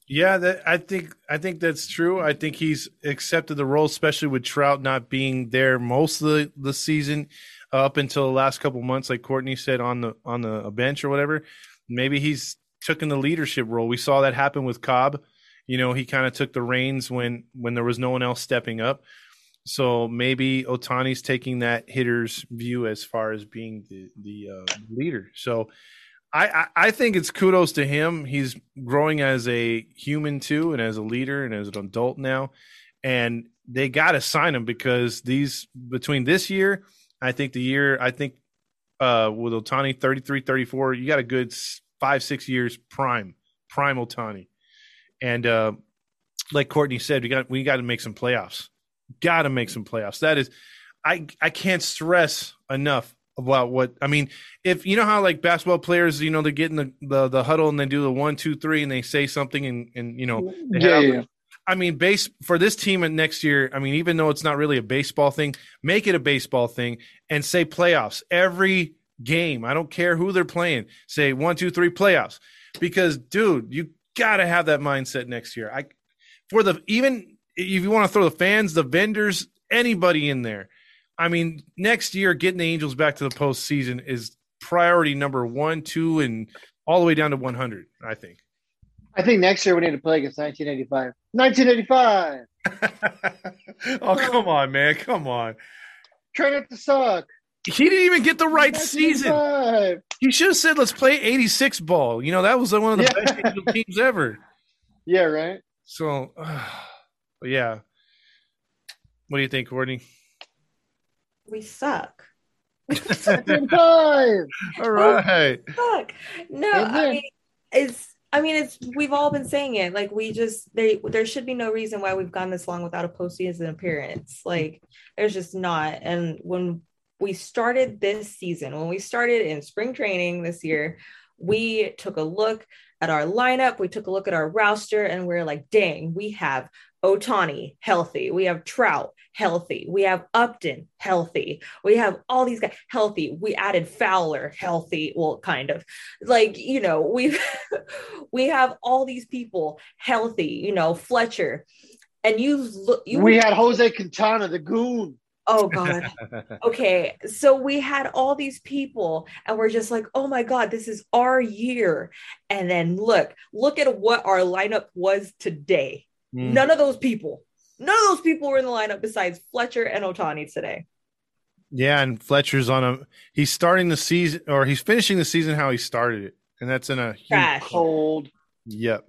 Yeah, that, I think I think that's true. I think he's accepted the role, especially with Trout not being there most of the, the season uh, up until the last couple months, like Courtney said on the on the bench or whatever. Maybe he's taken the leadership role. We saw that happen with Cobb you know, he kind of took the reins when when there was no one else stepping up. So maybe Ohtani's taking that hitter's view as far as being the the uh, leader. So I, I, think it's kudos to him. He's growing as a human too, and as a leader, and as an adult now. And they got to sign him because these between this year, I think the year I think uh, with Ohtani 33, 34, you got a good five six years prime prime Ohtani. And uh, like Courtney said, we got we got to make some playoffs. Got to make some playoffs. That is, I I can't stress enough. about what I mean. If you know how like basketball players, you know, they get in the, the, the huddle and they do the one, two, three, and they say something, and and you know, Yeah, yeah. I mean, base for this team and next year. I mean, even though it's not really a baseball thing, make it a baseball thing and say playoffs every game. I don't care who they're playing. Say one, two, three playoffs, because dude, you got to have that mindset next year. I for the even if you want to throw the fans, the vendors, anybody in there. I mean, next year getting the Angels back to the postseason is priority number one, two, and all the way down to one hundred. I think. I think next year we need to play against 1985. 1985. oh come on, man! Come on. Try not to suck. He didn't even get the right season. 1985. He should have said, "Let's play '86 ball." You know that was one of the Yeah. best teams ever. Yeah, right. So, uh, but yeah. What do you think, Courtney? We suck. 1985. All right. Fuck. No, Amen. I mean it's I mean it's we've all been saying it. Like we just they there should be no reason why we've gone this long without a postseason appearance. Like there's just not. And when we started this season, when we started in spring training this year, we took a look at our lineup, we took a look at our roster, and we're like, dang, we have Ohtani healthy, we have Trout healthy, we have Upton healthy, we have all these guys healthy. We added Fowler healthy, well, kind of like you know we've we have all these people healthy, you know Fletcher, and you look you we had Jose Quintana, the goon. Oh god okay so we had all these people and we're just like oh my god this is our year and then look look at what our lineup was today Mm. none of those people none of those people were in the lineup besides fletcher and ohtani today Yeah, and Fletcher's on a. He's starting the season, or he's finishing the season how he started it, and that's in a huge, trash Cold. Yep,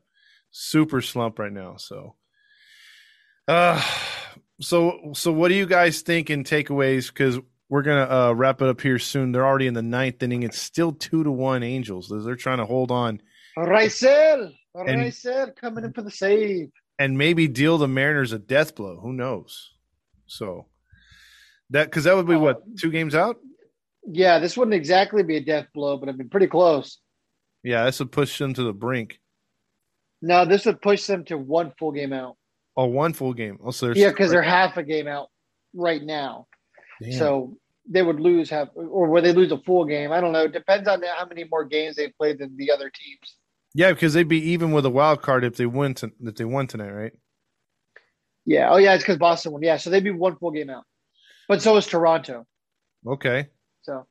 super slump right now. So, uh, so so what do you guys think in takeaways? Because we're gonna uh, wrap it up here soon. They're already in the ninth inning. It's still two to one Angels. They're trying to hold on Raisel. Raisel coming in for the save. and maybe deal the Mariners a death blow. Who knows? So that because that would be what two games out. Yeah, this wouldn't exactly be a death blow, but I've been pretty close. Yeah, this would push them to the brink. No, this would push them to one full game out. Oh, one full game. Oh, so Yeah, because they're half a game out right now. Damn. So they would lose half, or where they lose a full game. I don't know. It depends on how many more games they played than the other teams. yeah, because they'd be even with a wild card if they win to, if they won tonight, right? Yeah. Oh, yeah. It's because Boston won. Yeah. So they'd be one full game out. But so is Toronto. Okay. So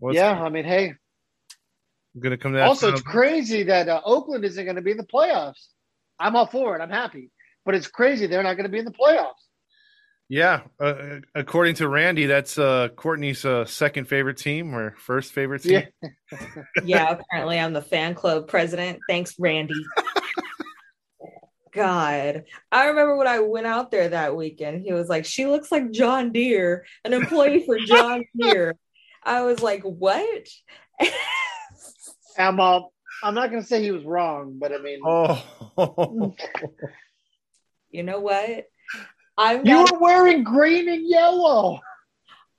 Well, yeah, I mean, hey. I'm gonna come to that. Also, it's crazy that uh, Oakland isn't going to be in the playoffs. I'm all for it. I'm happy, but it's crazy they're not going to be in the playoffs. yeah, uh, according to Randy, that's uh, Courtney's uh, second favorite team or first favorite team. Yeah. yeah apparently i'm the fan club president thanks randy god i remember when i went out there that weekend he was like she looks like john deere an employee for john deere i was like what I'm, uh, I'm not going to say he was wrong, but I mean, Oh, you know what i'm you not were wearing green and yellow.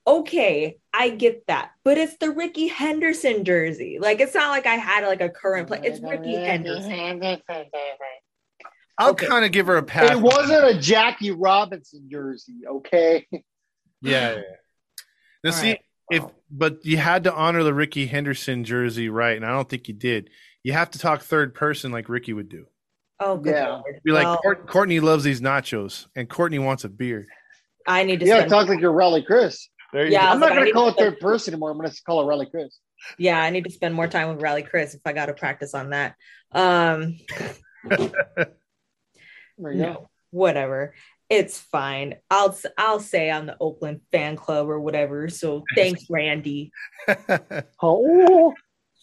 okay i get that but it's the rickey henderson jersey like it's not like i had like a current play it's rickey henderson I'll Okay. kind of give her a pass. It wasn't a Jackie Robinson jersey, okay? Yeah. yeah, yeah. Now, All see, right. if but you had to honor the Rickey Henderson jersey, right? And I don't think you did. You have to talk third person like Rickey would do. Oh good Yeah. Lord. Be like, Well, Court- Courtney loves these nachos, and Courtney wants a beer. i need to Yeah, spend talk like you're Raleigh Chris. There you Yeah. I I'm not going to call to- it third person anymore. I'm going to call it Raleigh Chris. yeah i need to spend more time with rally chris if i got to practice on that um There you go. no whatever it's fine i'll i'll say i'm the oakland fan club or whatever so thanks randy. Oh,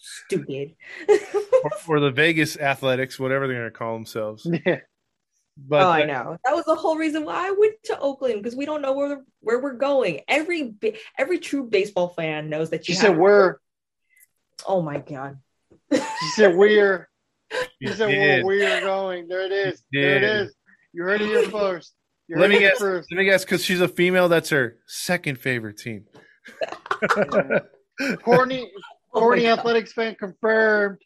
stupid or, or the Vegas Athletics, whatever they're going to call themselves. yeah. But oh, I know. That was the whole reason why I went to Oakland because we don't know where where we're going. Every every true baseball fan knows that She you. said we're. oh my god. She said we're. She said did. well, we're going. There it is. You There it did. is. You heard it here first. You Let me it guess. first. Let me guess, because she's a female. That's her second favorite team. Corny, Oh my corny God. athletics fan confirmed.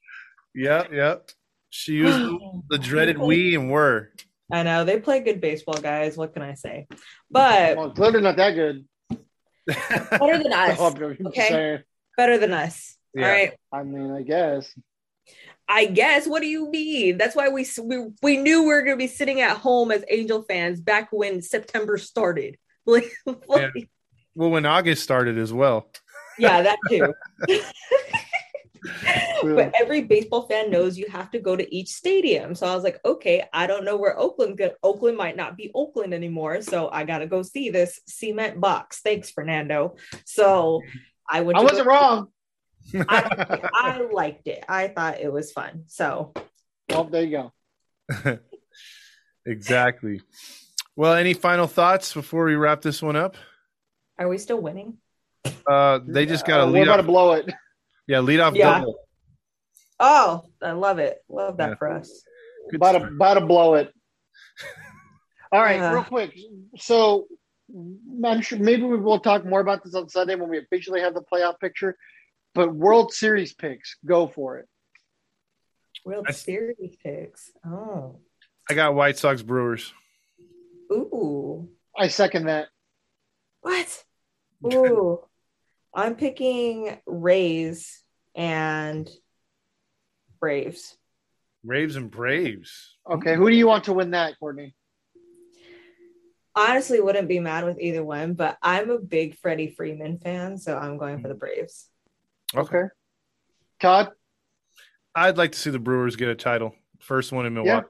Yep, yep. She used the dreaded we and were. I know they play good baseball, guys. What can I say? But Well, clearly not that good. better than us. Okay. Better than us. Yeah. All right. I mean, I guess. I guess. What do you mean? That's why we we, we knew we were going to be sitting at home as Angel fans back when September started. Like, like- well, when August started as well. Yeah, that too. but every baseball fan knows you have to go to each stadium. So I was like, okay, I don't know where Oakland go. Oakland might not be Oakland anymore, so I got to go see this cement box. Thanks, Fernando. So I went. I wasn't go- wrong. I, I liked it. I thought it was fun. So Well, there you go. exactly. Well, any final thoughts before we wrap this one up? are we still winning? Uh, they just got to Uh, we're lead about off. to blow it. Yeah, lead off Yeah. double. Oh, I love it. Love that Yeah. for us. Good about to, about to blow it. All right, Uh. real quick. So I'm sure maybe we will talk more about this on Sunday when we officially have the playoff picture. But World Series picks, go for it. World I- Series picks. Oh, I got White Sox Brewers. ooh, I second that. what? Ooh, I'm picking Rays and Braves. Raves and Braves. Okay, who do you want to win that, Courtney? Honestly, wouldn't be mad with either one, but I'm a big Freddie Freeman fan, so I'm going for the Braves. Okay. Todd, I'd like to see the Brewers get a title. First one in Milwaukee.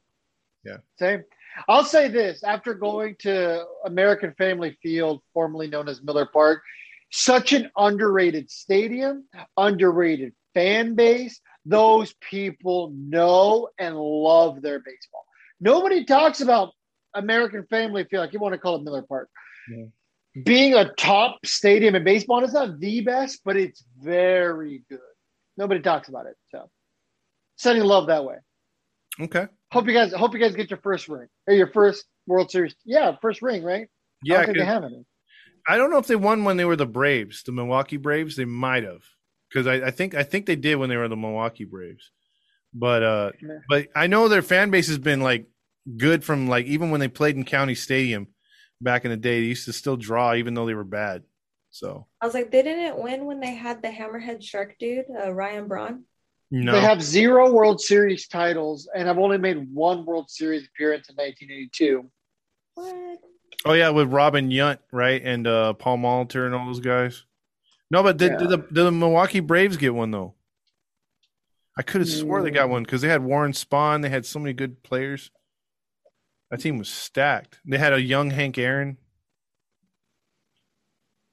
Yeah. Same. I'll say this after going to American Family Field, formerly known as Miller Park, such an underrated stadium, underrated fan base. Those people know and love their baseball. Nobody talks about American Family Field, like you want to call it Miller Park. Yeah. Being a top stadium in baseball, it's not the best, but it's very good. Nobody talks about it. So sending love that way. Okay. Hope you guys hope you guys get your first ring or your first World Series. Yeah, first ring, right? I Yeah, don't think they have any. I don't know if they won when they were the Braves, the Milwaukee Braves. They might have, because I, I think I think they did when they were the Milwaukee Braves. But uh, Yeah. but I know their fan base has been like good from like even when they played in County Stadium back in the day. They used to still draw even though they were bad. So I was like, they didn't win when they had the Hammerhead Shark dude, uh, Ryan Braun. no, They have zero World Series titles and have only made one World Series appearance in 1982. What? Oh yeah, with Robin Yount right and uh, Paul Molitor and all those guys. No, but did, Yeah. did the did the Milwaukee Braves get one though? I could have swore they got one because they had Warren Spahn. They had so many good players. That team was stacked. They had a young Hank Aaron.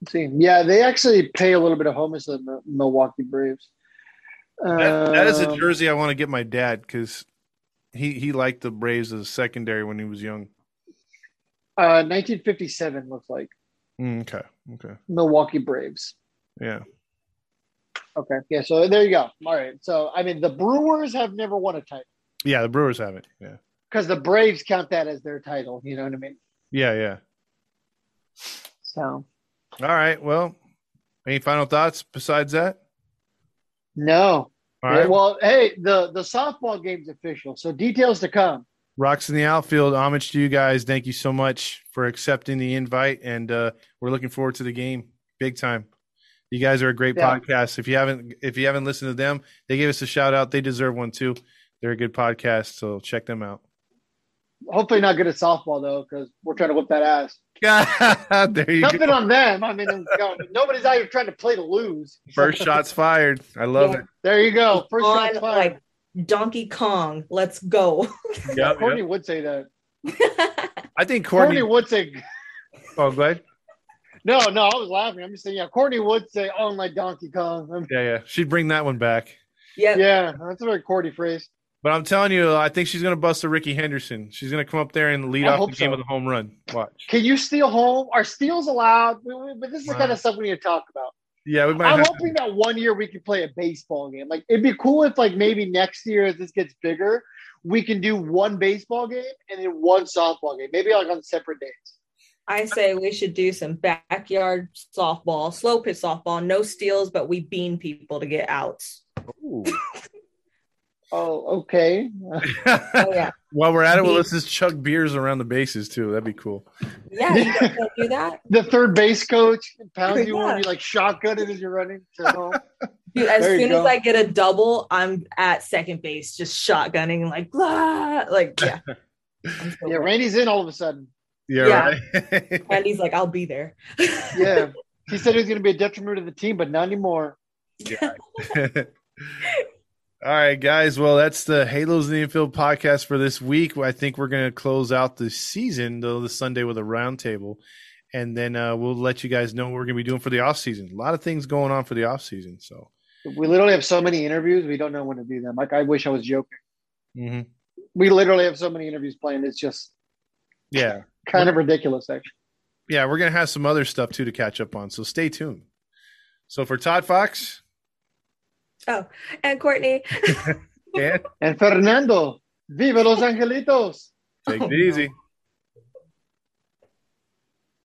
See. Yeah, they actually pay a little bit of homage to the Milwaukee Braves. That, that is a Um, jersey I want to get my dad because he he liked the Braves as a secondary when he was young. Uh, 1957 looks like Mm, okay, okay, Milwaukee Braves. yeah. Okay, yeah. So there you go. All right. So I mean, the Brewers have never won a title Yeah, the Brewers haven't. Yeah, because the Braves count that as their title. You know what I mean? yeah, yeah. So All right. Well, any final thoughts besides that? no. All right. well, hey, the the softball game's official, so details to come. Rocks in the outfield. Homage to you guys. Thank you so much for accepting the invite, and uh, we're looking forward to the game, big time. You guys are a great Yeah. podcast. If you haven't, if you haven't listened to them, they gave us a shout out. They deserve one too. They're a good podcast, so check them out. Hopefully, not good at softball though, because we're trying to whip that ass. there you Nothing go. on them. I mean, nobody's out here trying to play to lose. First shots fired. I love Yeah. it. There you go. First On, shot's fired. like Donkey Kong. Let's go. Yep, Courtney yep. would say that. I think Courtney Courtney. would say. Oh, go ahead. No, no, I was laughing. I'm just saying, yeah, Courtney would say, "Oh, my Donkey Kong." I'm- Yeah, yeah. She'd bring that one back. Yeah, yeah, that's a very Courtney phrase. But I'm telling you, I think she's going to bust a Rickey Henderson. She's going to come up there and lead I off the game so. with a home run. Watch. Can you steal home? Are steals allowed? We- we- But this is the Wow. kind of stuff we need to talk about. Yeah, we might I'm have. hoping that one year we could play a baseball game. Like it'd be cool if, like, maybe next year as this gets bigger, we can do one baseball game and then one softball game. Maybe like on separate days. I say we should do some backyard softball, slow pitch softball, no steals, but we bean people to get outs. Ooh. Oh, okay. Oh yeah, While we're at it, well, Bean. let's just chug beers around the bases too. That'd be cool. yeah. You guys wanna do that, the third base coach pounds you Yeah. on, you like shotgun it as you're running to home. dude. As There soon as. I get a double, I'm at second base, just shotgunning, like blah, like yeah. So yeah. Randy's in all of a sudden. Yeah, Yeah. right. and he's like, I'll be there. Yeah. he said he was going to be a detriment to the team, but not anymore. All right, guys. Well, that's the Halos in the Infield podcast for this week. I think we're going to close out the season, though, this Sunday with a roundtable. And then uh, we'll let you guys know what we're going to be doing for the off season. A lot of things going on for the off season. So, We literally have so many interviews, we don't know when to do them. Like, I wish I was joking. mm-hmm. We literally have so many interviews planned. It's just yeah. kind of ridiculous, actually. Yeah, we're going to have some other stuff too to catch up on. So stay tuned. So for Todd Fox, Oh, and Courtney, yeah, And Fernando, viva Los Angelitos. take it easy.